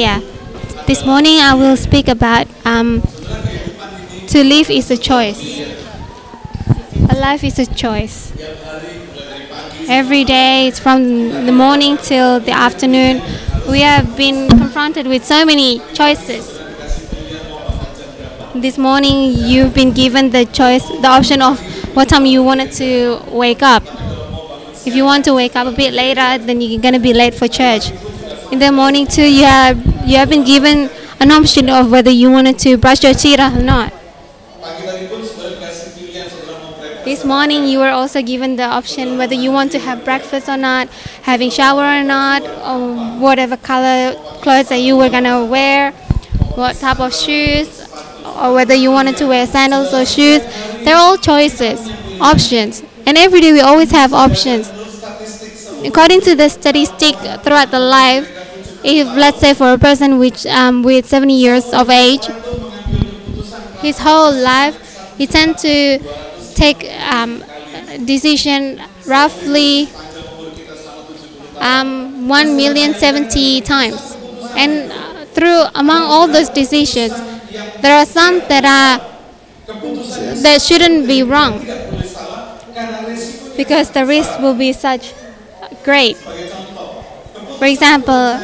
Yeah. This morning I will speak about um, to live is a choice. A life is a choice. Every day, from the morning till the afternoon, we have been confronted with so many choices. This morning, you've been given the choice, the option of what time you wanted to wake up. If you want to wake up a bit later, then you're gonna be late for church. In the morning too, you have you have been given an option of whether you wanted to brush your teeth or not. This morning, you were also given the option whether you want to have breakfast or not, having shower or not, or whatever color clothes that you were gonna wear, what type of shoes, or whether you wanted to wear sandals or shoes. They're all choices, options, and every day we always have options. According to the statistic throughout the life, if let's say for a person which um, with 70 years of age, his whole life he tends to take um, decision roughly um, 1 million 70 times. And through among all those decisions there are some that are that shouldn't be wrong because the risk will be such great. For example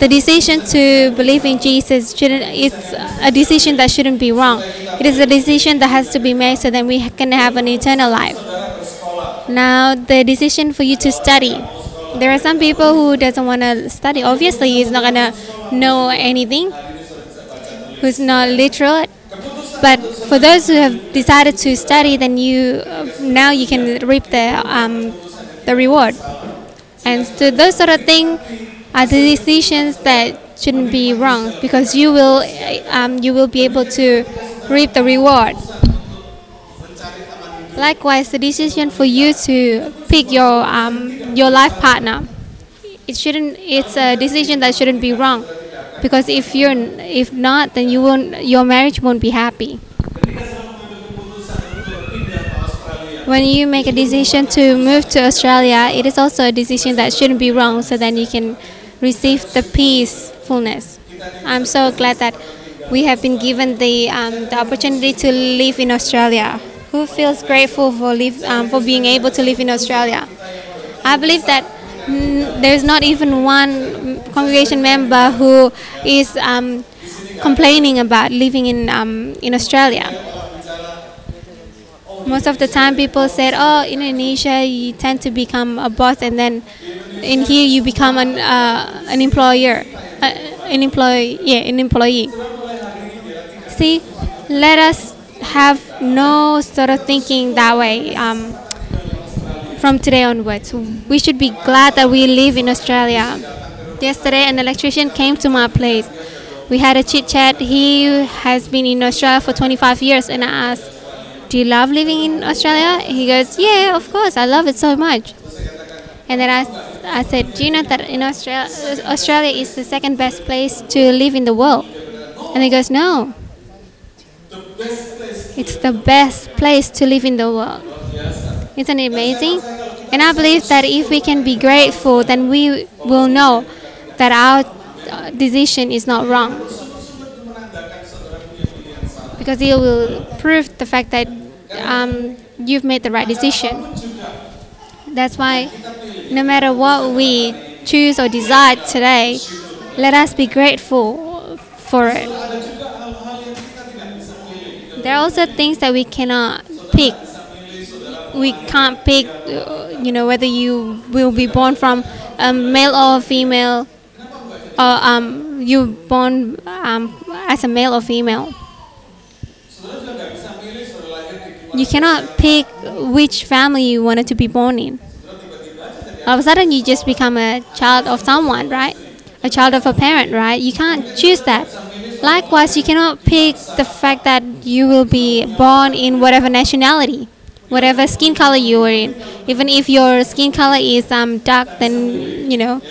the decision to believe in Jesus shouldn't it's a decision that shouldn't be wrong. It is a decision that has to be made so that we can have an eternal life. Now the decision for you to study. There are some people who doesn't want to study. Obviously, he's not gonna know anything. Who's not literate. But for those who have decided to study, then you now you can reap the um, the reward. And to those sort of things are the decisions that shouldn't be wrong because you will um, you will be able to reap the reward. Likewise, the decision for you to pick your um, your life partner, it shouldn't. It's a decision that shouldn't be wrong, because if you're if not, then you won't. Your marriage won't be happy. When you make a decision to move to Australia, it is also a decision that shouldn't be wrong, so then you can receive the peacefulness. I'm so glad that we have been given the, um, the opportunity to live in Australia. Who feels grateful for, live, um, for being able to live in Australia? I believe that mm, there's not even one congregation member who is um, complaining about living in, um, in Australia. Most of the time, people said, "Oh, in Indonesia, you tend to become a boss, and then in here you become an uh, an employer, uh, an employee, yeah, an employee." See, let us have no sort of thinking that way. Um, from today onwards, we should be glad that we live in Australia. Yesterday, an electrician came to my place. We had a chit chat. He has been in Australia for 25 years, and I asked do you love living in Australia? He goes, yeah, of course, I love it so much. And then I, I said, do you know that in Australia, Australia is the second best place to live in the world? And he goes, no. It's the best place to live in the world. Isn't it amazing? And I believe that if we can be grateful, then we will know that our decision is not wrong because it will prove the fact that um, you've made the right decision. That's why, no matter what we choose or decide today, let us be grateful for it. There are also things that we cannot pick. We can't pick, you know, whether you will be born from a male or a female, or um, you born um, as a male or female you cannot pick which family you wanted to be born in. All of a sudden, you just become a child of someone, right? A child of a parent, right? You can't choose that. Likewise, you cannot pick the fact that you will be born in whatever nationality, whatever skin color you are in. Even if your skin color is um, dark, then you know.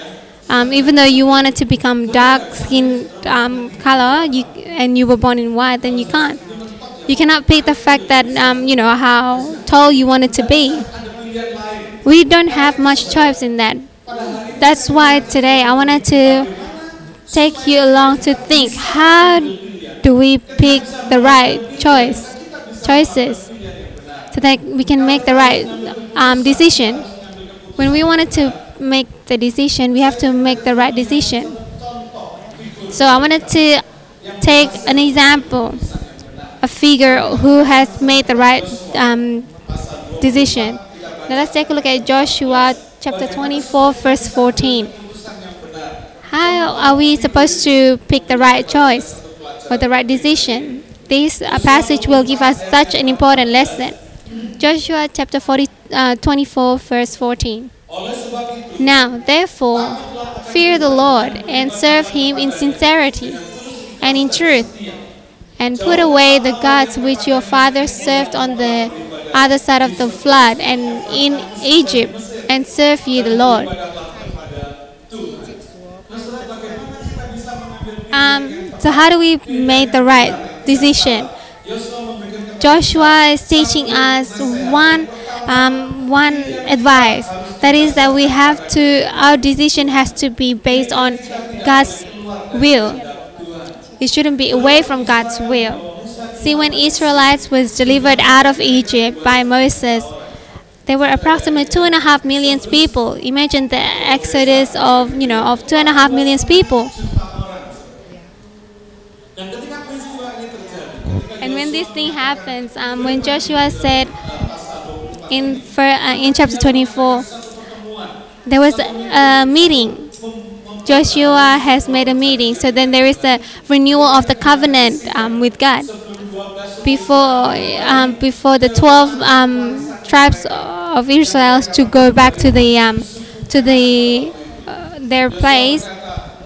Um, even though you wanted to become dark skin um, color, you and you were born in white, then you can't you cannot pick the fact that um, you know how tall you wanted to be. We don't have much choice in that. That's why today I wanted to take you along to think how do we pick the right choice choices so that we can make the right um, decision. When we wanted to make the decision, we have to make the right decision. So I wanted to take an example, a figure who has made the right um, decision. Now let's take a look at Joshua chapter 24, verse 14. How are we supposed to pick the right choice or the right decision? This uh, passage will give us such an important lesson. Joshua chapter 40, uh, 24, verse 14. Now, therefore, fear the Lord and serve him in sincerity and in truth, and put away the gods which your fathers served on the other side of the flood and in Egypt, and serve ye the Lord. Um, so, how do we make the right decision? Joshua is teaching us one um, one advice. That is that we have to our decision has to be based on God's will. It shouldn't be away from God's will. See, when Israelites was delivered out of Egypt by Moses, there were approximately two and a half million people. Imagine the exodus of you know of two and a half million people. And when this thing happens, um, when Joshua said in for, uh, in chapter 24, there was a, a meeting. Joshua has made a meeting, so then there is a renewal of the covenant um, with God. Before um, before the 12 um, tribes of Israel to go back to the um, to the uh, their place,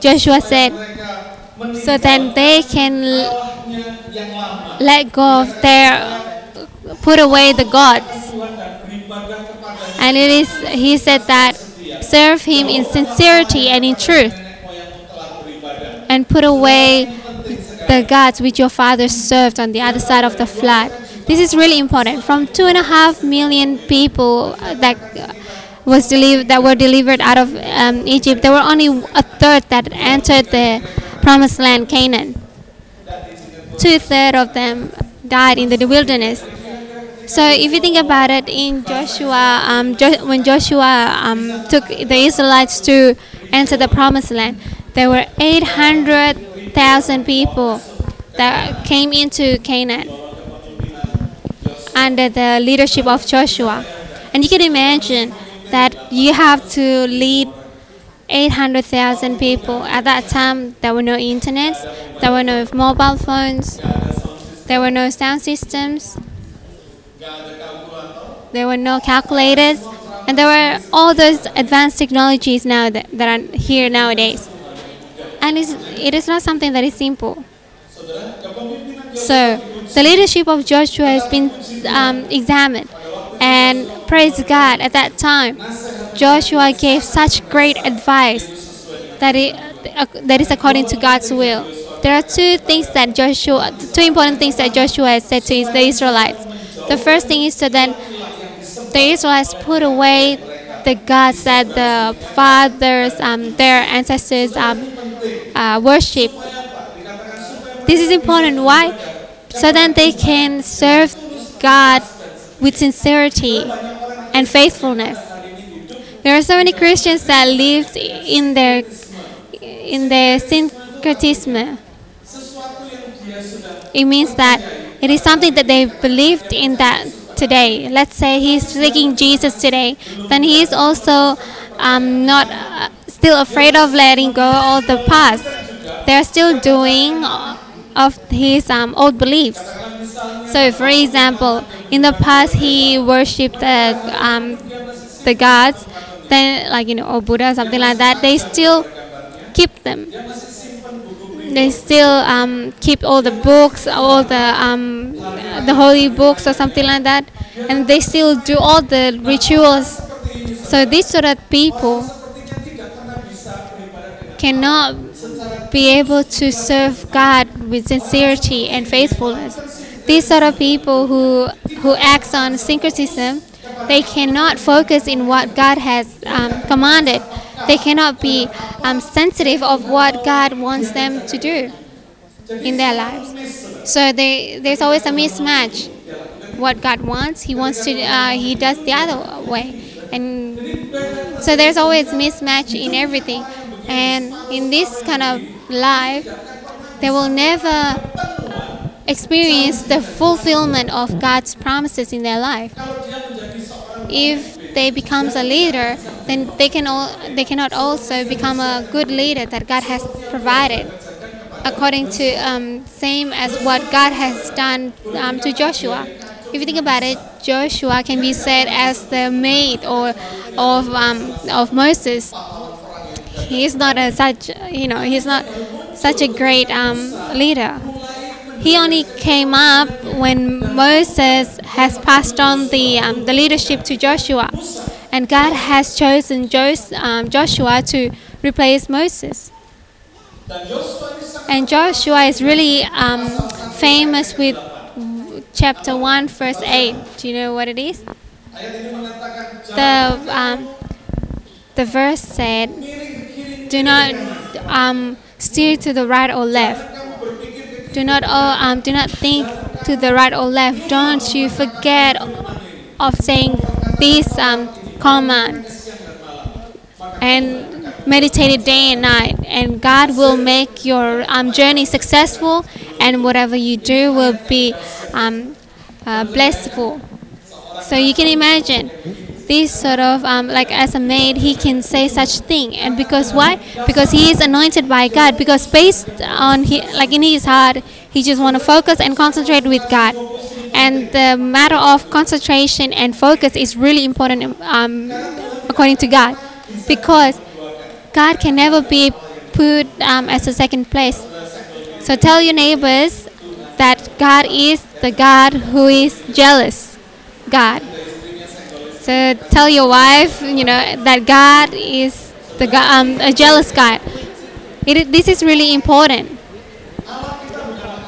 Joshua said, so then they can let go of their put away the gods. And it is he said that serve him in sincerity and in truth and put away the gods which your fathers served on the other side of the flood. This is really important. From two and a half million people that was delivered that were delivered out of um, egypt there were only a third that entered the promised land canaan. Two thirds of them died in the wilderness. So if you think about it, in Joshua, um, jo- when Joshua um, took the Israelites to enter the promised land, there were 800,000 people that came into Canaan under the leadership of Joshua. And you can imagine that you have to lead 800,000 people. At that time, there were no internet, there were no mobile phones, there were no sound systems, there were no calculators, and there were all those advanced technologies now that, that are here nowadays. And it's, not something that is simple. So, the leadership of Joshua has been um, examined, and praise God, at that time, Joshua gave such great advice that it uh, that is according to God's will. There are two things that Joshua, two important things that Joshua has said to the Israelites. The first thing is to then the Israelites put away the gods that the fathers, um, their ancestors, um, uh, worship. This is important. Why? So then they can serve God with sincerity and faithfulness. There are so many Christians that live in their in their syncretism. It means that it is something that they believed in that today. Let's say he's seeking Jesus today, then he is also um, not uh, still afraid of letting go of the past. They are still doing of his um, old beliefs. So, for example, in the past he worshipped the um, the gods, then like you know, or Buddha, something like that. They still keep them. They still um, keep all the books, all the um, the holy books or something like that, and they still do all the rituals. So these sort of people cannot be able to serve God with sincerity and faithfulness. These sort of people who who acts on syncretism, they cannot focus in what God has um, commanded. they cannot be um, sensitive of what God wants them to do in their lives. So they, there's always a mismatch. What God wants, He wants to, uh, He does the other way, and so there's always mismatch in everything. And in this kind of life, they will never experience the fulfillment of God's promises in their life. If they becomes a leader, then they can all, they cannot also become a good leader that God has provided, according to um, same as what God has done um, to Joshua. If you think about it, Joshua can be said as the mate or of um, of Moses. He is not a such you know he's not such a great um, leader. He only came up when Moses has passed on the, um, the leadership to Joshua, and God has chosen Jos- um, Joshua to replace Moses. And Joshua is really um, famous with chapter 1, verse 8. Do you know what it is? The, um, the verse said, Do not um, steer to the right or left. Do not, uh, um, do not think to the right or left. Don't you forget of saying these um, commands and meditate it day and night. And God will make your um, journey successful, and whatever you do will be um, uh. So you can imagine this sort of um, like as a maid he can say such thing. And because why? Because he is anointed by god. Because based on he, like in his heart he just want to focus and concentrate with god. And the matter of concentration and focus is really important um, according to god. Because god can never be put um, as a second place. So tell your neighbors that god is the god who is jealous. God so tell your wife, you know, that God is the God, um, a jealous God. It, this is really important.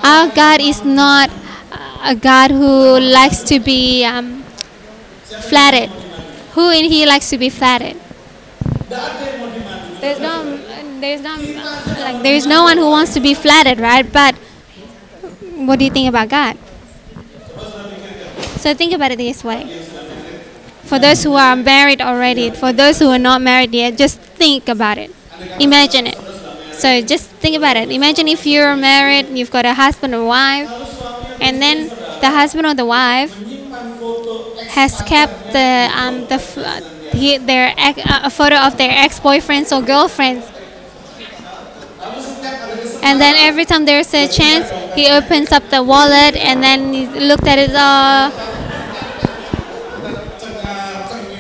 Our God is not a God who likes to be um, flattered. Who in here likes to be flattered? There's no, there's no, like there's no one who wants to be flattered, right? But what do you think about God? So think about it this way for those who are married already, for those who are not married yet, just think about it. Imagine it. So just think about it. Imagine if you're married, you've got a husband or wife, and then the husband or the wife has kept the um, the he, their a photo of their ex-boyfriends or girlfriends. And then every time there's a chance, he opens up the wallet and then he looked at it. Uh,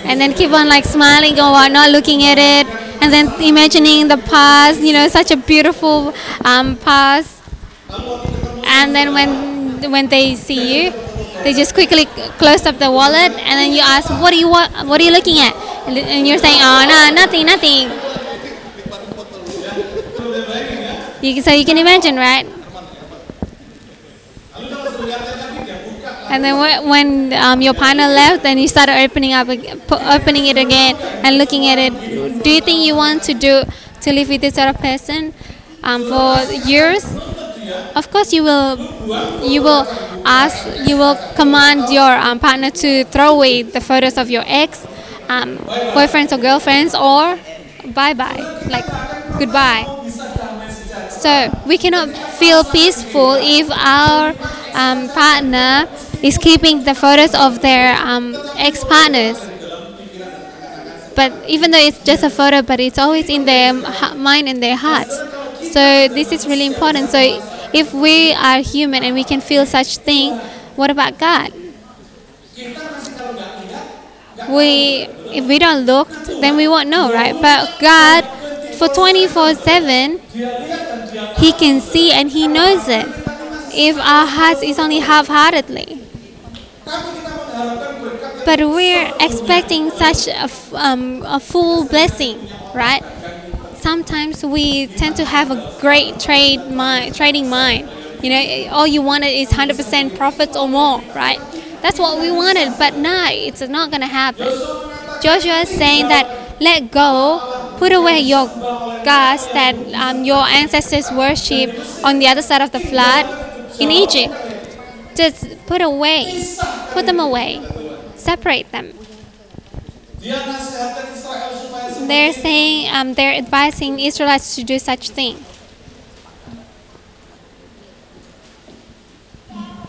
and then keep on like smiling or not looking at it and then imagining the past you know such a beautiful um, past. And then when when they see you they just quickly close up the wallet and then you ask what do you want what are you looking at? And you're saying oh no nothing nothing. You, so you can imagine right and then when um, your partner left, then you started opening up, opening it again and looking at it. Do you think you want to do to live with this sort of person um, for years? Of course, you will. You will ask. You will command your um, partner to throw away the photos of your ex, um, boyfriends or girlfriends, or bye bye, like goodbye. So we cannot feel peaceful if our um, partner is keeping the photos of their um, ex-partners. But even though it's just a photo, but it's always in their mind and their hearts. So this is really important. So if we are human and we can feel such thing, what about God? We, if we don't look, then we won't know, right? But God, for 24/7, He can see and He knows it. If our hearts is only half-heartedly, but we're expecting such a, um, a full blessing, right? Sometimes we tend to have a great trade mind, trading mind. You know, all you wanted is 100% profits or more, right? That's what we wanted, but now it's not going to happen. Joshua is saying that let go, put away your gods that um, your ancestors worship on the other side of the flood in Egypt. Just put away, put them away, separate them. They're saying um, they're advising Israelites to do such thing.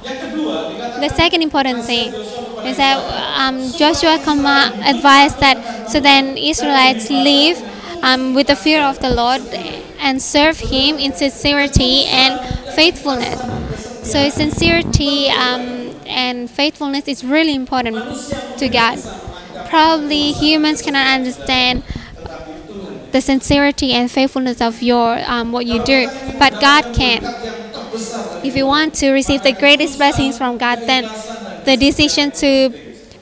The second important thing is that um, Joshua advised that so then Israelites live um, with the fear of the Lord and serve Him in sincerity and faithfulness. So sincerity um, and faithfulness is really important to God. Probably humans cannot understand the sincerity and faithfulness of your um, what you do, but God can. If you want to receive the greatest blessings from God, then the decision to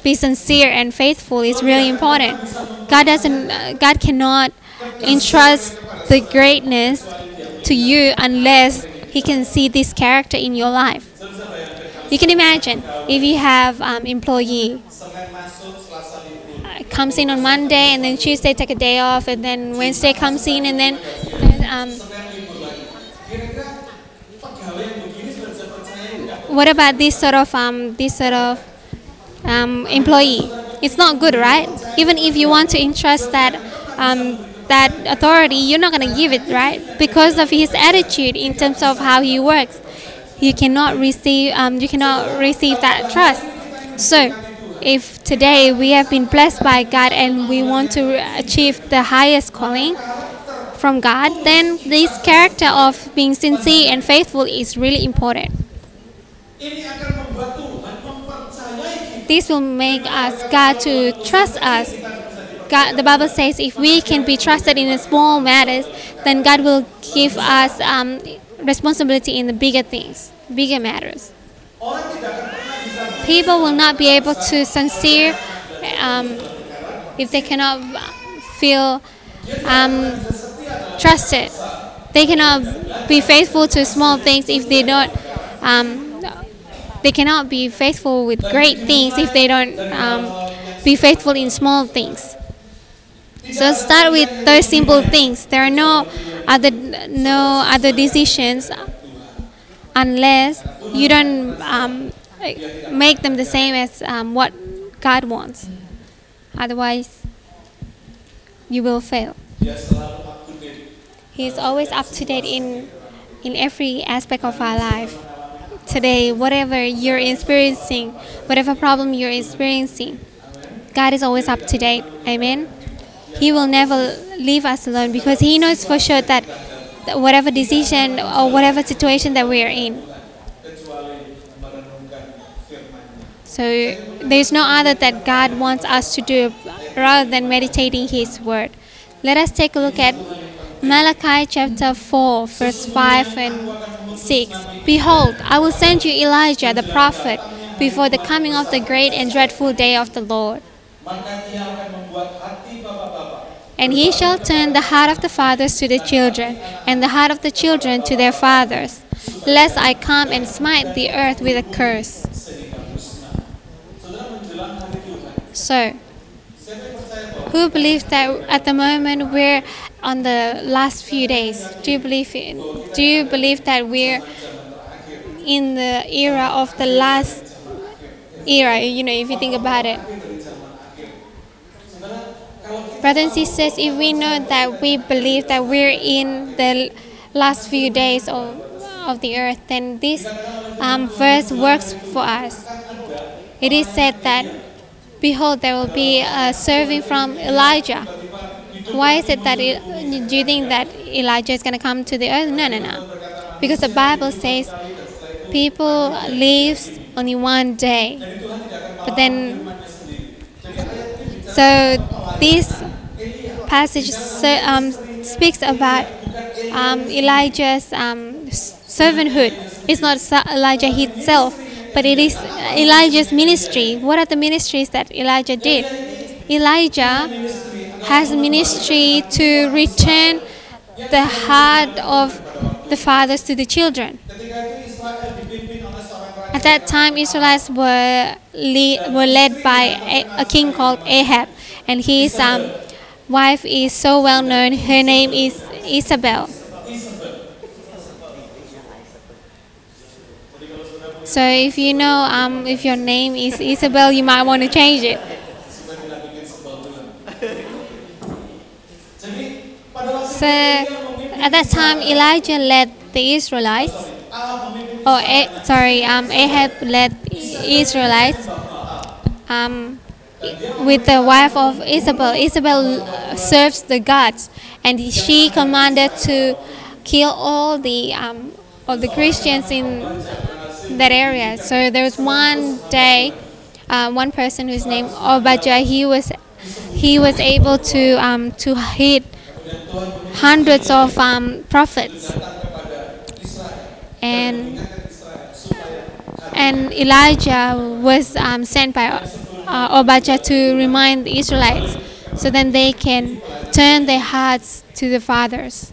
be sincere and faithful is really important. God doesn't, uh, God cannot entrust the greatness to you unless He can see this character in your life. You can imagine if you have um, employee uh, comes in on Monday and then Tuesday take a day off and then Wednesday comes in and then, then um, what about this sort of um, this sort of um, employee? It's not good, right? Even if you want to entrust that um, that authority, you're not gonna give it, right? Because of his attitude in terms of how he works, you cannot receive um, you cannot receive that trust. So, if today we have been blessed by God and we want to achieve the highest calling from God, then this character of being sincere and faithful is really important. This will make us God to trust us. God, the Bible says if we can be trusted in the small matters, then God will give us um, responsibility in the bigger things, bigger matters. People will not be able to sincere um, if they cannot feel um, trusted. They cannot be faithful to small things if they don't. Um, they cannot be faithful with great things if they don't um, be faithful in small things. So start with those simple things. There are no other no other decisions unless you don't um, make them the same as um, what God wants. Otherwise, you will fail. He is always up to date in in every aspect of our life. Today, whatever you're experiencing, whatever problem you're experiencing, God is always up to date. Amen. He will never leave us alone because He knows for sure that whatever decision or whatever situation that we are in. So there's no other that God wants us to do rather than meditating His word. Let us take a look at Malachi chapter 4, verse 5 and 6. Behold, I will send you Elijah the prophet before the coming of the great and dreadful day of the Lord. And he shall turn the heart of the fathers to the children, and the heart of the children to their fathers, lest I come and smite the earth with a curse. So, Who believes that at the moment we're on the last few days? Do you believe in, Do you believe that we're in the era of the last era? You know, if you think about it, brothers and sisters, if we know that we believe that we're in the last few days of of the earth, then this um, verse works for us. It is said that Behold, there will be a serving from Elijah. Why is it that it, do you think that Elijah is going to come to the earth? No, no, no. Because the Bible says people lives only one day. But then, so this passage um, speaks about um, Elijah's um, servanthood. It's not Elijah himself, but it is Elijah's ministry. What are the ministries that Elijah did? Elijah has ministry to return the heart of the fathers to the children. At that time, Israelites were le- were led by a, a king called Ahab, and his um, wife is so well known. Her name is Isabel. So if you know um, if your name is Isabel, you might want to change it. So at that time, Elijah led the Israelites. Oh, sorry, um, Ahab led Israelites um, with the wife of Isabel. Isabel serves the gods, and she commanded to kill all the um, all the Christians in that area. So there was one day, uh, one person whose name Obadiah. He was he was able to um, to hit hundreds of um, prophets and and Elijah was um, sent by uh, Obadiah to remind the Israelites so then they can turn their hearts to the fathers.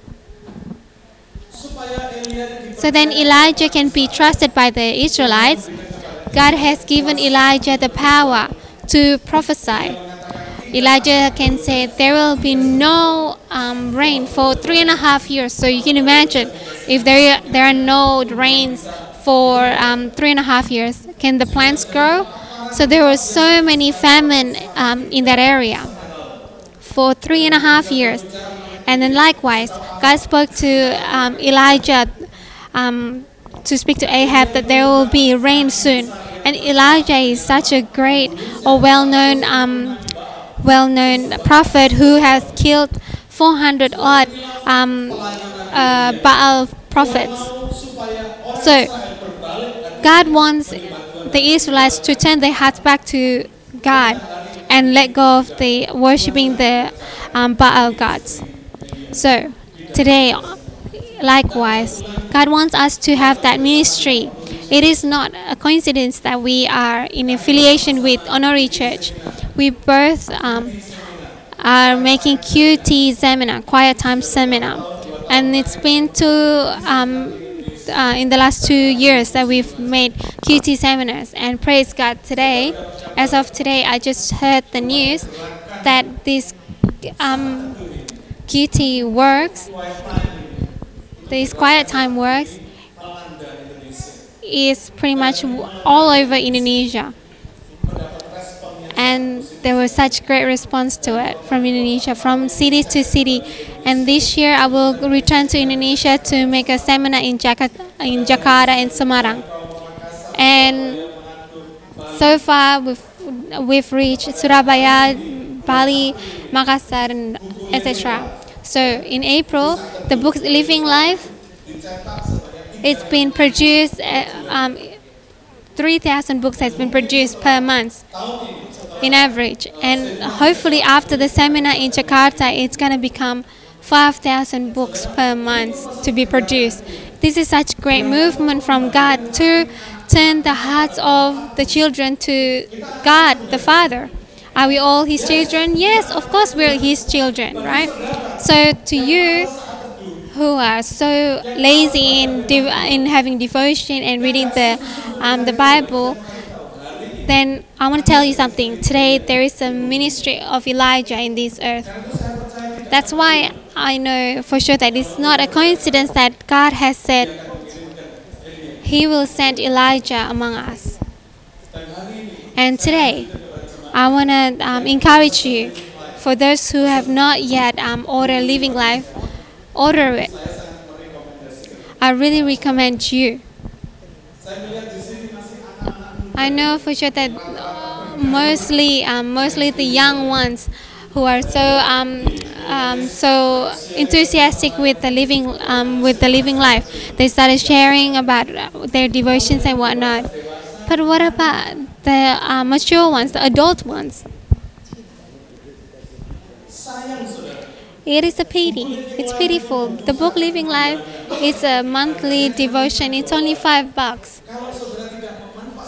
So then Elijah can be trusted by the Israelites. God has given Elijah the power to prophesy Elijah can say there will be no um, rain for three and a half years. So you can imagine if there there are no rains for um, three and a half years, can the plants grow? So there was so many famine um, in that area for three and a half years, and then likewise, God spoke to um, Elijah um, to speak to Ahab that there will be rain soon. And Elijah is such a great or well-known um, well-known prophet who has killed 400 odd um, uh, Baal prophets. So God wants the Israelites to turn their hearts back to God and let go of the worshiping the um, Baal gods. So today, likewise, God wants us to have that ministry. It is not a coincidence that we are in affiliation with Onnuri Church. We both um, are making QT seminar, quiet time seminar, and it's been two um, uh, in the last two years that we've made QT seminars. And praise God, today, as of today, I just heard the news that this um, QT works. This quiet time works is pretty much all over Indonesia. And there was such great response to it from Indonesia, from city to city. And this year I will return to Indonesia to make a seminar in Jakarta, in Jakarta and Semarang. And so far we've, we've reached Surabaya, Bali, Makassar, and etc. So in April, the book Living Life, it's been produced. Uh, um, Three thousand books has been produced per month, in average, and hopefully after the seminar in Jakarta, it's gonna become five thousand books per month to be produced. This is such great movement from God to turn the hearts of the children to God, the Father. Are we all His children? Yes, of course we're His children, right? So to you who are so lazy in in having devotion and reading the um, the Bible, then I want to tell you something. Today there is a ministry of Elijah in this earth. That's why I know for sure that it's not a coincidence that God has said He will send Elijah among us. And today, I want to um, encourage you, for those who have not yet um, ordered Living Life, order it. I really recommend you. I know for sure that uh, mostly, um, mostly the young ones who are so um, um, so enthusiastic with the living um, with the living life, they started sharing about uh, their devotions and whatnot. But what about the uh, mature ones, the adult ones? It is a pity. It's pitiful. The book Living Life is a monthly devotion. It's only five bucks.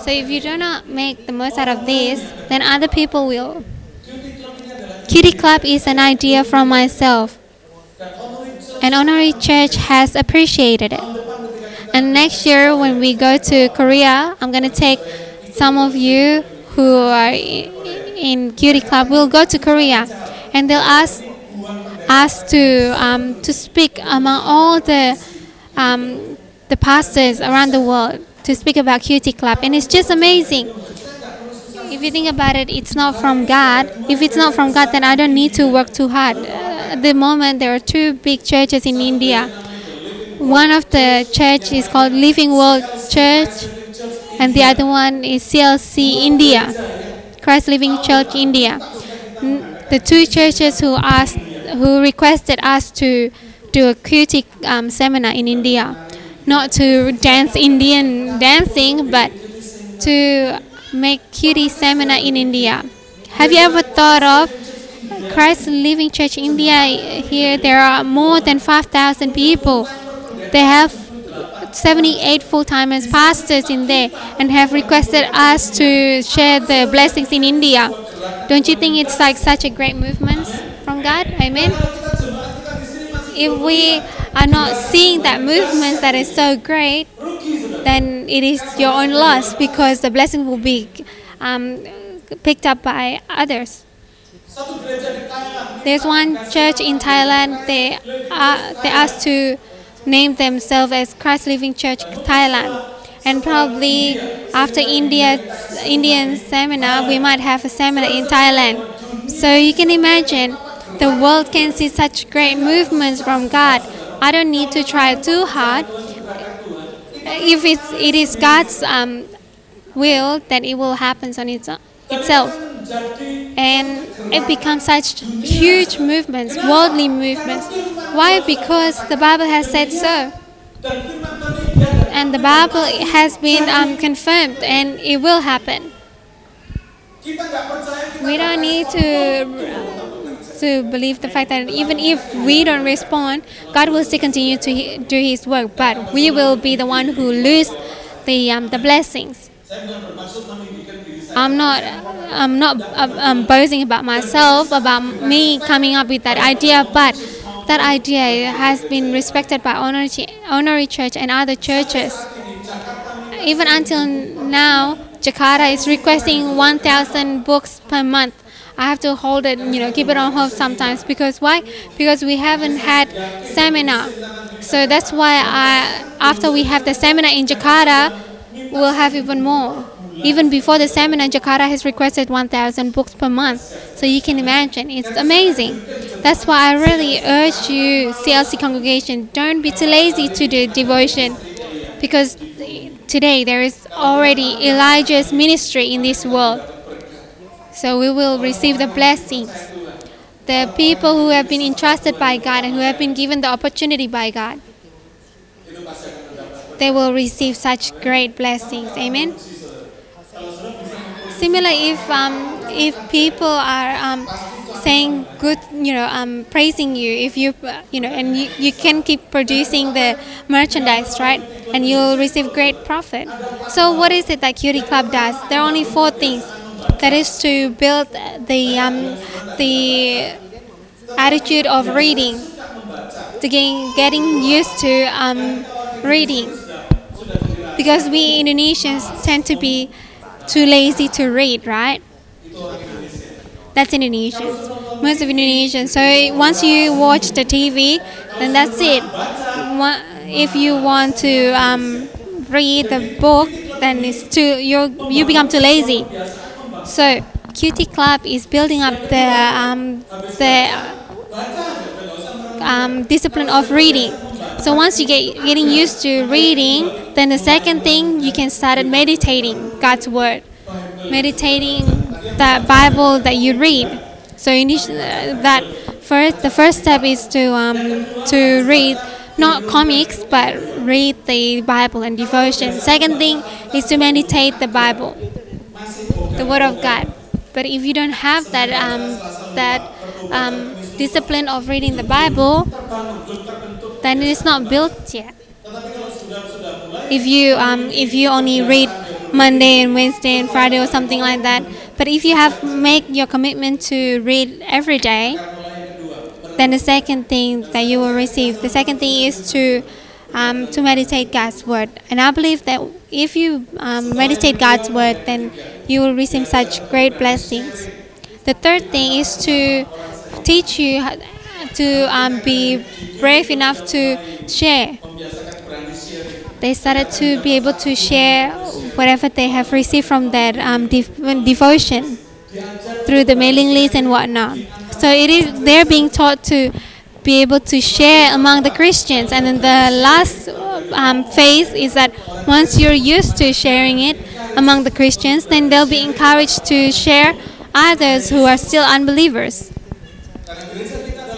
So if you do not make the most out of this, then other people will. QT Club is an idea from myself. And Onnuri Church has appreciated it. And next year, when we go to Korea, I'm going to take some of you who are in QT Club. We'll go to Korea and they'll ask asked to um, to speak among all the um, the pastors around the world to speak about QT Club, and it's just amazing. If you think about it, it's not from God. If it's not from God, then I don't need to work too hard. Uh, at the moment, there are two big churches in India. One of the church is called Living World Church, and the other one is CLC India, Christ Living Church India. The two churches who asked, who requested us to do a QT um, seminar in India, not to dance Indian dancing, but to make QT seminar in India. Have you ever thought of Christ Living Church India? Here, there are more than 5,000 people. They have 78 full-timers pastors in there and have requested us to share the blessings in India. Don't you think it's like such a great movement from God? Amen. If we are not seeing that movement that is so great, then it is your own loss because the blessing will be um, picked up by others. There's one church in Thailand. They uh, they asked to name themselves as Christ Living Church Thailand, and probably after India Indian seminar, we might have a seminar in Thailand. So you can imagine, the world can see such great movements from God. I don't need to try too hard. If it's it is God's um, will, then it will happen on its itself and it becomes such huge movements, worldly movements. Why? Because the Bible has said so, and the Bible has been um, confirmed, and it will happen. We don't need to to believe the fact that even if we don't respond, God will still continue to he- do His work, but we will be the one who lose the um, the blessings. I'm not I'm not boasting about myself about me coming up with that idea, but that idea has been respected by Onnuri church and other churches. Even until now, Jakarta is requesting 1,000 books per month. I have to hold it, you know, keep it on hold sometimes because why? Because we haven't had seminar. So that's why I, after we have the seminar in Jakarta, we'll have even more. Even before the seminar, Jakarta has requested 1,000 books per month. So you can imagine, it's amazing. That's why I really urge you, CLC congregation, don't be too lazy to do devotion. Because today there is already Elijah's ministry in this world. So we will receive the blessings. The people who have been entrusted by God and who have been given the opportunity by God, they will receive such great blessings. Amen. Similar, if um, if people are um, saying good, you know, um, praising you, if you, uh, you know, and you, you can keep producing the merchandise, right? And you'll receive great profit. So, what is it that QT Club does? There are only four things. That is to build the um, the attitude of reading, to gain, getting used to um, reading, because we Indonesians tend to be too lazy to read, right? That's Indonesians. Most of Indonesians. So once you watch the TV, then that's it. If you want to um, read the book, then it's too you you become too lazy. So QT Club is building up the um, the um, discipline of reading. So once you get getting used to reading, then the second thing you can start meditating God's word, meditating the Bible that you read. So uh, that first. The first step is to um, to read not comics but read the Bible and devotion. Second thing is to meditate the Bible, the Word of God. But if you don't have that um, that um, discipline of reading the Bible, then it's not built yet. If you um, if you only read Monday and Wednesday and Friday or something like that, but if you have make your commitment to read every day, then the second thing that you will receive, the second thing is to um, to meditate God's word. And I believe that if you um, meditate God's word, then you will receive such great blessings. The third thing is to teach you to um, be brave enough to share. They started to be able to share whatever they have received from their um, dev- devotion through the mailing list and whatnot. So it is they're being taught to be able to share among the Christians, and then the last um, phase is that once you're used to sharing it among the Christians, then they'll be encouraged to share others who are still unbelievers.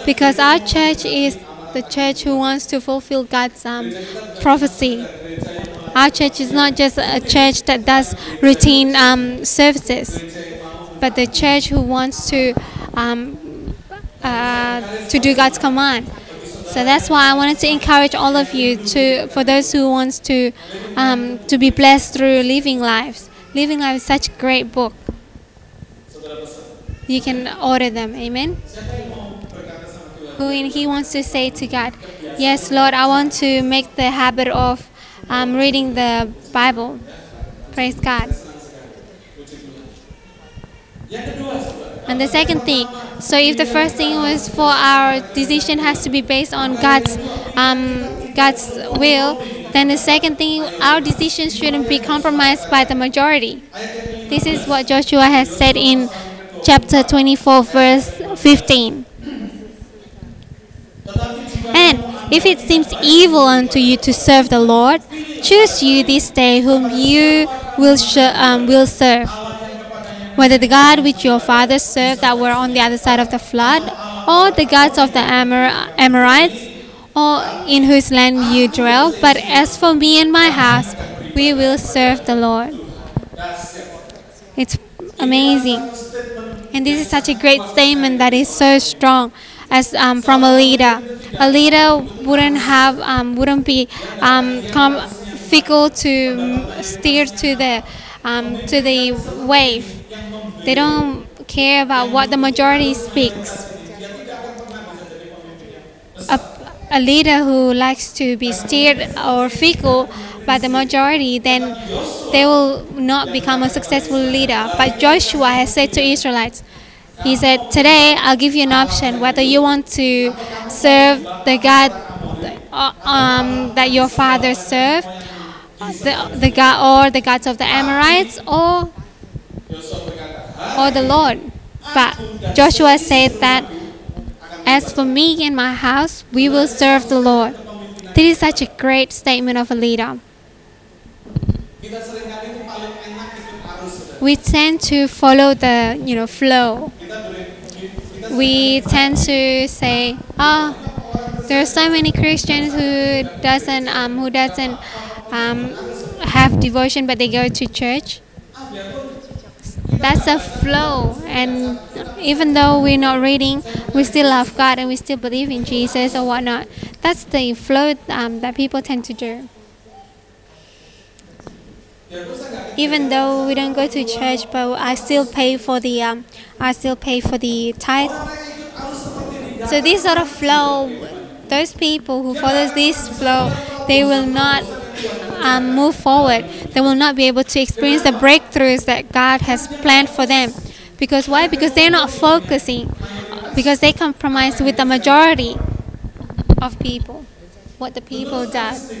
Because our church is the church who wants to fulfill God's um, prophecy. Our church is not just a church that does routine um, services, but the church who wants to um, uh, to do God's command. So that's why I wanted to encourage all of you to, for those who wants to, um, to be blessed through living lives. Living Life is such a great book. You can order them. Amen. Who in he wants to say to God, Yes, Lord, I want to make the habit of um, reading the Bible. Praise God. And the second thing, so if the first thing was for our decision has to be based on God's um, God's will, then the second thing, our decisions shouldn't be compromised by the majority. This is what Joshua has said in chapter 24, verse 15. And if it seems evil unto you to serve the Lord, choose you this day whom you will sh- um, will serve, whether the God which your fathers served that were on the other side of the flood, or the gods of the Amor- Amorites, or in whose land you dwell. But as for me and my house, we will serve the Lord. It's amazing. And this is such a great statement that is so strong as um, from a leader. A leader wouldn't have um, wouldn't be um, fickle to steer to the um, to the wave. They don't care about what the majority speaks. A, a leader who likes to be steered or fickle by the majority, then they will not become a successful leader. But Joshua has said to Israelites, he said, Today I'll give you an option whether you want to serve the God uh, um, that your fathers served, the, the God or the gods of the Amorites, or or the Lord. But Joshua said that as for me and my house, we will serve the Lord. This is such a great statement of a leader. We tend to follow the you know flow. We tend to say, "Oh, there are so many Christians who doesn't um, who doesn't um, have devotion, but they go to church." That's a flow, and even though we're not reading, we still love God and we still believe in Jesus or whatnot. That's the flow um, that people tend to do. Even though we don't go to church, but I still pay for the um, I still pay for the tithe. So this sort of flow, those people who follows this flow, they will not um, move forward. They will not be able to experience the breakthroughs that God has planned for them. Because why? Because they're not focusing. Because they compromise with the majority of people. What the people does.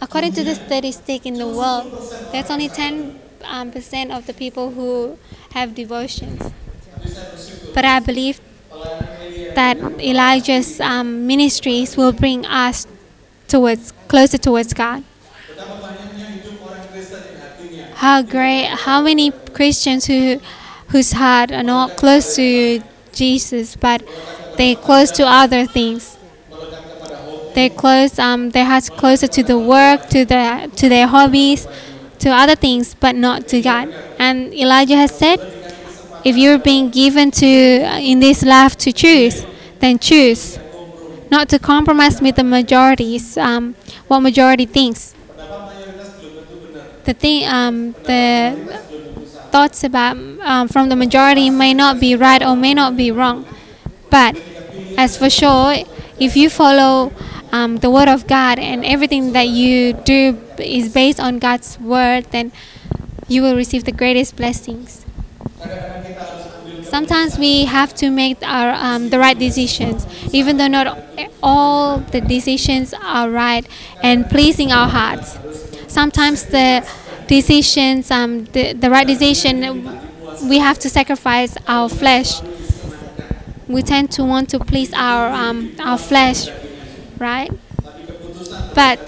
According to the statistic in the world, there's only 10 um, percent of the people who have devotions. But I believe that Elijah's um, ministries will bring us towards closer towards God. How great! How many Christians who whose heart are not close to Jesus, but they close to other things. They close um, their hearts closer to the work, to the to their hobbies, to other things, but not to God. And Elijah has said, if you're being given to in this life to choose, then choose, not to compromise with the majorities. Um, what majority thinks. The thing, um, the thoughts about um, from the majority may not be right or may not be wrong, but as for sure, if you follow um, the word of God and everything that you do is based on God's word, then you will receive the greatest blessings. Sometimes we have to make our um, the right decisions, even though not all the decisions are right and pleasing our hearts. Sometimes the decisions, um, the, the right decision, we have to sacrifice our flesh. We tend to want to please our um, our flesh, right? But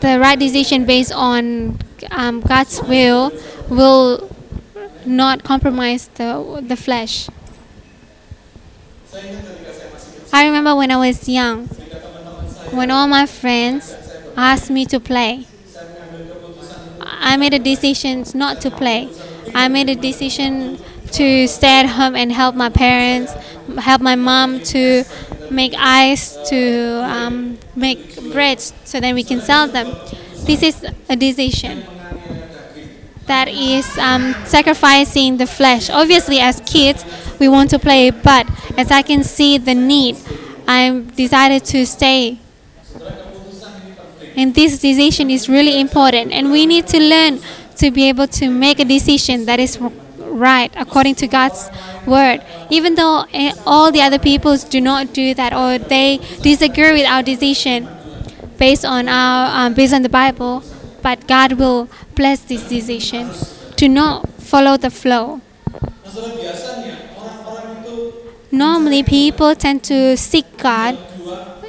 the right decision based on um, God's will will not compromise the the flesh. I remember when I was young, when all my friends asked me to play, I made a decision not to play. I made a decision to stay at home and help my parents, help my mom to make ice, to um, make breads, so that we can sell them. This is a decision that is um, sacrificing the flesh. Obviously, as kids, we want to play, but as I can see the need, I decided to stay. And this decision is really important, and we need to learn to be able to make a decision that is right according to God's word. Even though eh, all the other peoples do not do that or they disagree with our decision based on our um, based on the Bible, but God will bless this decision to not follow the flow. Normally, people tend to seek God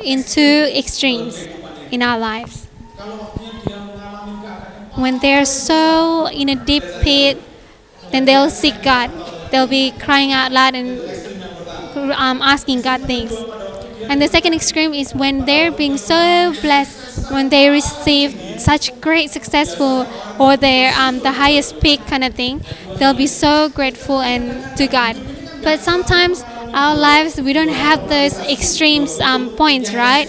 in two extremes in our lives. When they're so in a deep pit, then they'll seek God. They'll be crying out loud and um, asking God things. And the second extreme is when they're being so blessed, when they receive such great successful or their um, the highest peak kind of thing, they'll be so grateful and to God. But sometimes our lives we don't have those extremes um, points, right?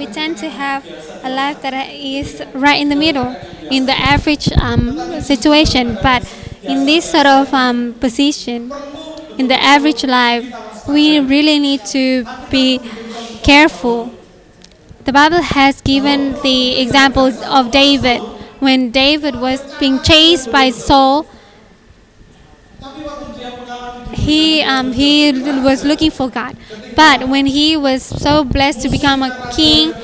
we tend to have a life that is right in the middle, in the average um, situation. But in this sort of um, position, in the average life, we really need to be careful. The Bible has given the example of David. When David was being chased by Saul, he um, he was looking for God. But when he was so blessed to become a king,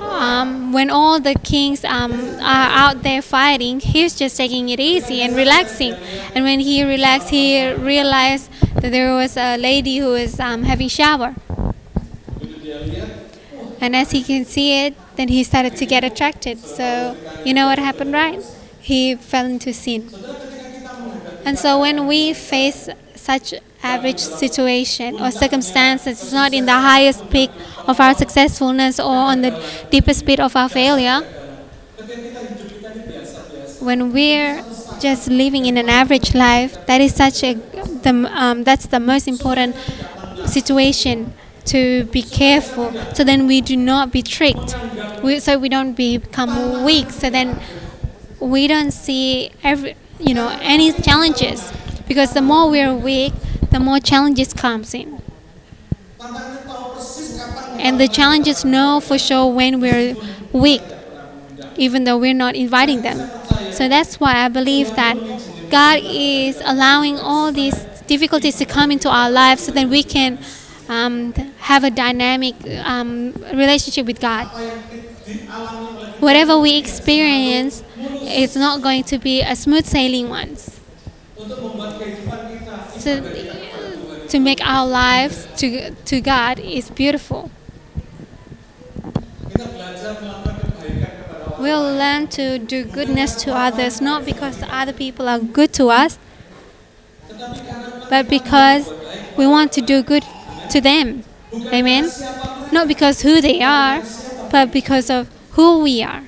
um, when all the kings um, are out there fighting, he was just taking it easy and relaxing. And when he relaxed, he realized that there was a lady who was um, having shower. And as he can see it, then he started to get attracted. So you know what happened, right? He fell into sin. And so when we face such average situation or circumstances, it's not in the highest peak of our successfulness or on the deepest pit of our failure. When we're just living in an average life, that is such a the, um, that's the most important situation to be careful so then we do not be tricked. We, so we don't become weak. So then we don't see every you know any challenges because the more we're weak the more challenges comes in. And the challenges know for sure when we're weak even though we're not inviting them. So that's why i believe that god is allowing all these difficulties to come into our lives so that we can um, have a dynamic um, relationship with god. Whatever we experience it's not going to be a smooth sailing one. So to make our lives to, to god is beautiful. We'll learn to do goodness to others not because other people are good to us, but because we want to do good to them. Amen. Not because who they are, but because of who we are.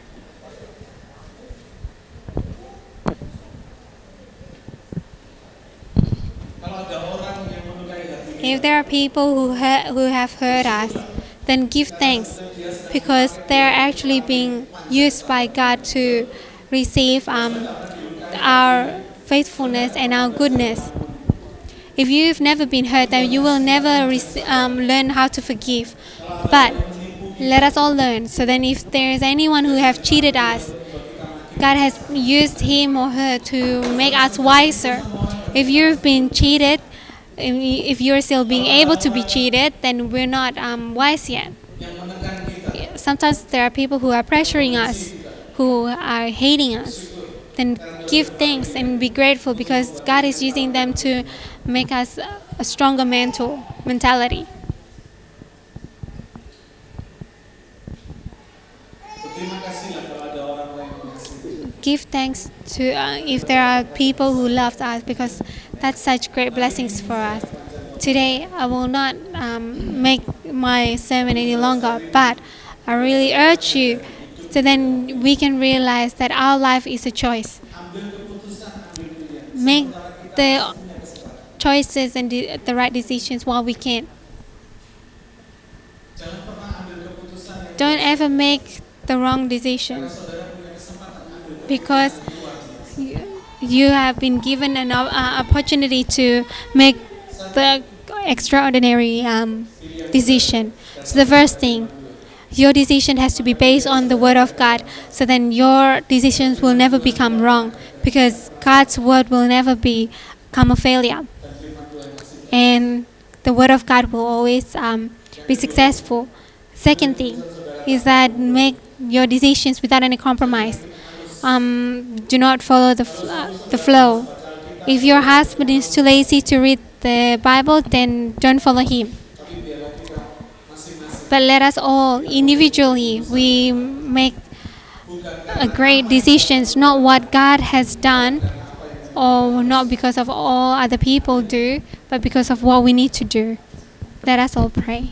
If there are people who ha- who have hurt us, then give thanks because they're actually being used by God to receive um, our faithfulness and our goodness. If you've never been hurt, then you will never um, learn how to forgive. But let us all learn. So then, if there is anyone who have cheated us, God has used him or her to make us wiser. If you've been cheated, if you're still being able to be cheated, then we're not um, wise yet. Sometimes there are people who are pressuring us, who are hating us. Then give thanks and be grateful because God is using them to make us a stronger mental mentality. Give thanks to uh, if there are people who loved us because that's such great blessings for us. Today I will not um, make my sermon any longer, but I really urge you so then we can realize that our life is a choice. Make the choices and the, right decisions while we can. Don't ever make the wrong decision because you, you have been given an uh, opportunity to make the extraordinary um, decision. So the first thing, your decision has to be based on the word of God. So then your decisions will never become wrong because God's word will never become a failure. And the word of God will always um, be successful. Second thing is that make your decisions without any compromise. Um, do not follow the, fl- uh, the flow. If your husband is too lazy to read the Bible, then don't follow him. But let us all individually we make a great decisions, not what God has done, or not because of all other people do, but because of what we need to do. Let us all pray.